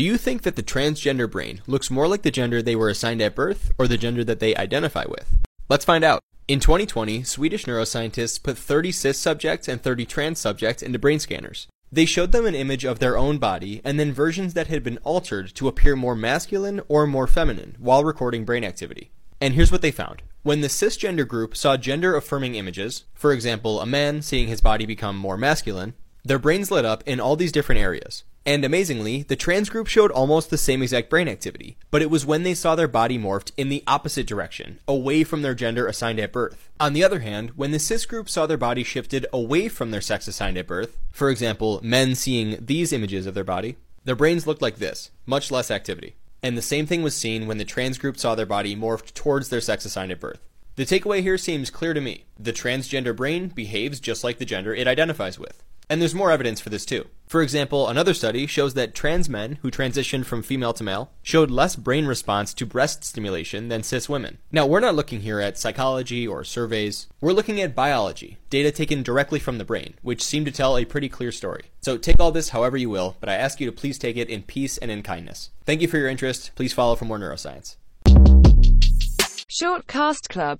Do you think that the transgender brain looks more like the gender they were assigned at birth or the gender that they identify with? Let's find out. In 2020, Swedish neuroscientists put 30 cis subjects and 30 trans subjects into brain scanners. They showed them an image of their own body and then versions that had been altered to appear more masculine or more feminine while recording brain activity. And here's what they found. When the cisgender group saw gender affirming images, for example, a man seeing his body become more masculine, their brains lit up in all these different areas. And amazingly, the trans group showed almost the same exact brain activity, but it was when they saw their body morphed in the opposite direction, away from their gender assigned at birth. On the other hand, when the cis group saw their body shifted away from their sex assigned at birth, for example, men seeing these images of their body, their brains looked like this, much less activity. And the same thing was seen when the trans group saw their body morphed towards their sex assigned at birth. The takeaway here seems clear to me. The transgender brain behaves just like the gender it identifies with. And there's more evidence for this too. For example, another study shows that trans men who transitioned from female to male showed less brain response to breast stimulation than cis women. Now, we're not looking here at psychology or surveys. We're looking at biology, data taken directly from the brain, which seem to tell a pretty clear story. So take all this however you will, but I ask you to please take it in peace and in kindness. Thank you for your interest. Please follow for more neuroscience. Short Cast Club